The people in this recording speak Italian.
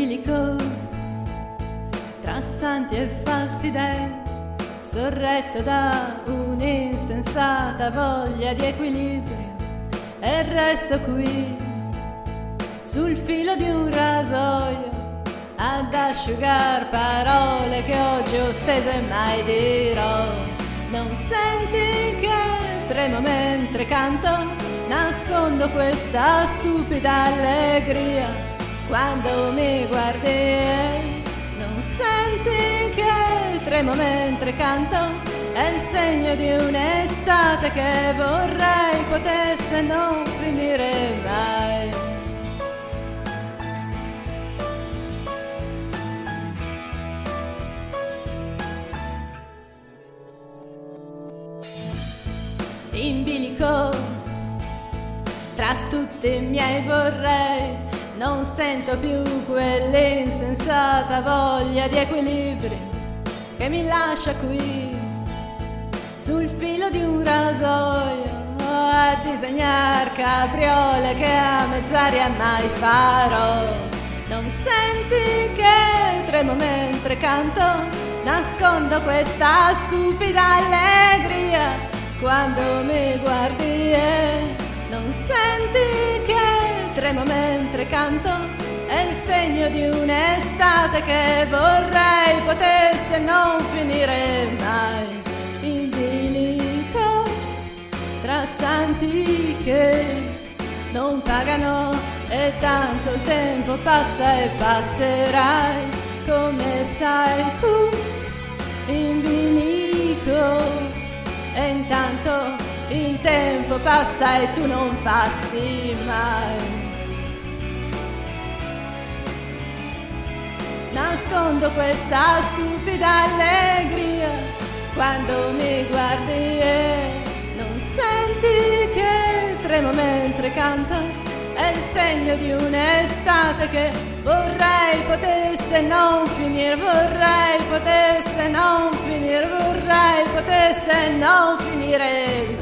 bilico tra santi e falsi dei, sorretto da un'insensata voglia di equilibrio, e resto qui sul filo di un rasoio ad asciugar parole che oggi ho steso e mai dirò. Non senti che tremo mentre canto, nascondo questa stupida allegria quando mi guardi. Non senti che tremo mentre canto, è il segno di un'estate che vorrei potesse non finire mai. in bilico. Tra tutti i miei vorrei, non sento più quell'insensata voglia di equilibrio che mi lascia qui sul filo di un rasoio a disegnare capriole che a mezz'aria mai farò. Non senti che tremo mentre canto, nascondo questa stupida allegria quando mi guardi tremo mentre canto. È il segno di un'estate che vorrei potesse non finire mai. In bilico tra santi che non pagano e tanto il tempo passa e passerai. Come sai tu in bilico e intanto il tempo passa e tu non passi mai. Nascondo questa stupida allegria quando mi guardi e non senti che tremo mentre canto. È il segno di un'estate che vorrei potesse non finire, vorrei potesse non finire, vorrei potesse non finire